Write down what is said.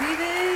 vives.